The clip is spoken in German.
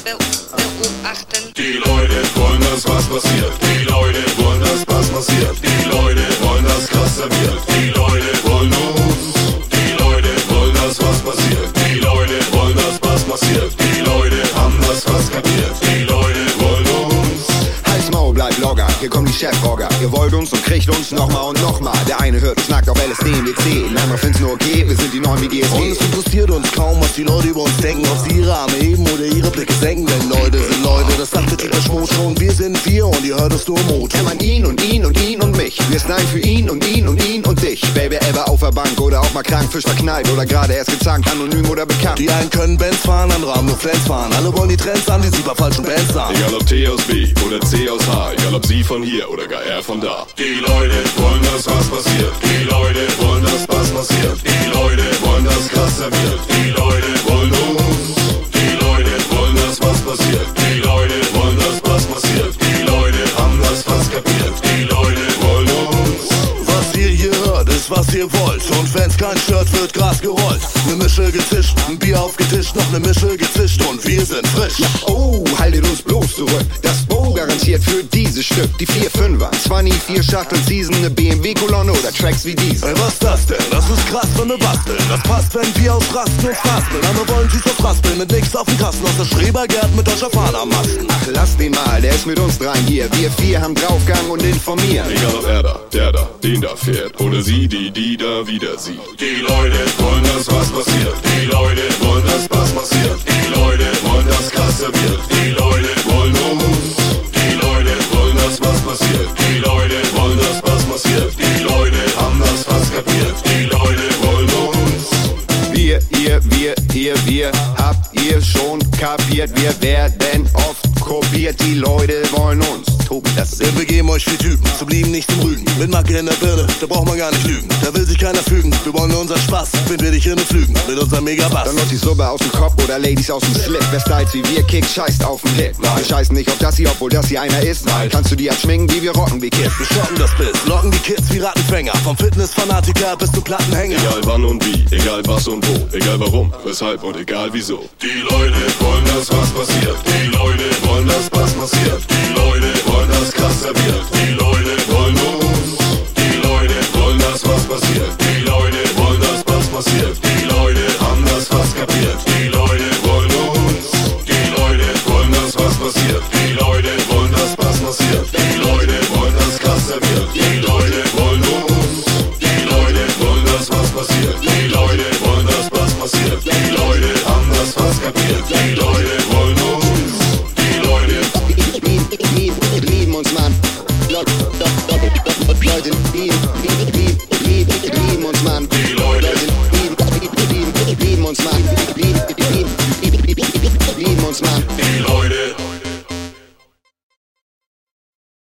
begutachten. Die Leute wollen, dass was passiert. Die Leute wollen, dass was passiert. Die Leute wollen, dass krass serviert. Die Leute wollen uns. Die Leute wollen, dass was passiert. Die Leute wollen, dass was passiert. Die Leute haben das was kapiert. Die Leute wollen uns. Halt's Maul, bleibt locker, hier kommt die Chefrogger. Ihr wollt uns und kriegt uns nochmal und nochmal. Der eine hört und schnackt auf LSD im WC, ein anderer find's nur okay, wir sind die neuen wie Und es interessiert uns kaum, was die Leute über uns denken, ob sie ihre Arme heben oder ihre Blicke senken. Denn Leute sind Leute, das sagte Dieter Schmutz schon. Wir sind wir und ihr hört es nur Mut. Kann man ihn und ihn und ihn und mich. Wir snien für ihn und ihn und ihn und dich. Baby ever auf der Bank oder auch mal krank, Fisch verknallt oder gerade erst gezankt, anonym oder bekannt. Die einen können Bands fahren, andere haben nur Flens fahren. Alle wollen die Trends an, die sie bei falschen Bands sahen. Egal ob T aus B oder C aus H, egal ob sie von hier oder gar er von da. Die Leute wollen, dass was passiert. Ihr wollt. Und wenn's kein stört, wird Gras gerollt. Ne Mische gezischt, ein Bier aufgetischt, noch ne Mische gezischt und wir sind frisch. Oh, haltet uns bloß zurück. Das Garantiert für dieses Stück. Die 4 5 er 20, 4 Schachteln Season, eine BMW-Kolonne oder Tracks wie diese. Ey, was das denn? Das ist krass, wenn wir basteln. Das passt, wenn wir ausrasten und raspeln. Aber wollen süß auf Raspeln mit nix auf dem Kasten aus der Schrebergärten mit deutscher Fahne am Masten. Ach, lass den mal, der ist mit uns dreien hier. Wir vier haben draufgang und informieren. Egal ob er da, der da, den da fährt oder sie, die, die da wieder sieht. Die Leute wollen, dass was passiert. Die Leute wollen, dass was passiert. Die Leute wollen, dass krass serviert. Ihr, habt ihr schon kapiert? Wir werden oft kopiert, die Leute wollen uns. Tobi, das Wir begeben euch wie Typen, zum Lieben nicht zum Rügen. Mit Macke in der Birne, da braucht man gar nicht lügen. Da will sich keiner fügen, wir wollen nur unseren Spaß. Wenn wir dich in den Flügen, mit unserem Megabass. Dann läuft die Suppe aus dem Kopf oder Ladies aus dem Slip. Wer styles wie wir, kickt, scheißt auf den Hit. Wir scheißen nicht auf das hier, obwohl das hier einer ist. Kannst du die abschminken, wie wir rocken wie Kids. Wir schocken das Biss, locken die Kids wie Rattenfänger. Vom Fitnessfanatiker bis zum Plattenhänger. Egal wann und wie, egal was und wo, egal warum, weshalb und egal wieso. Die Leute wollen, dass was passiert. Die Leute wollen, dass was passiert. Die Leute wollen, dass krass serviert. Die Leute wollen uns. Die Leute wollen, dass was passiert. Die Leute wollen, dass was passiert. Die Leute haben das was kapiert. Die Leute wollen uns. Die Leute wollen, dass was passiert. Die Leute wollen, dass was passiert. Die Leute wollen, dass krass serviert. Die Leute wollen uns. Die Leute wollen, dass was passiert. Die Leute wollen, dass was passiert. Die Leute haben das was kapiert. Die Leute Leute, die, die, die, die, die, die lieben uns, Mann. Die Leute, die, die, die, die, die lieben uns, Mann. Die, die, die, die,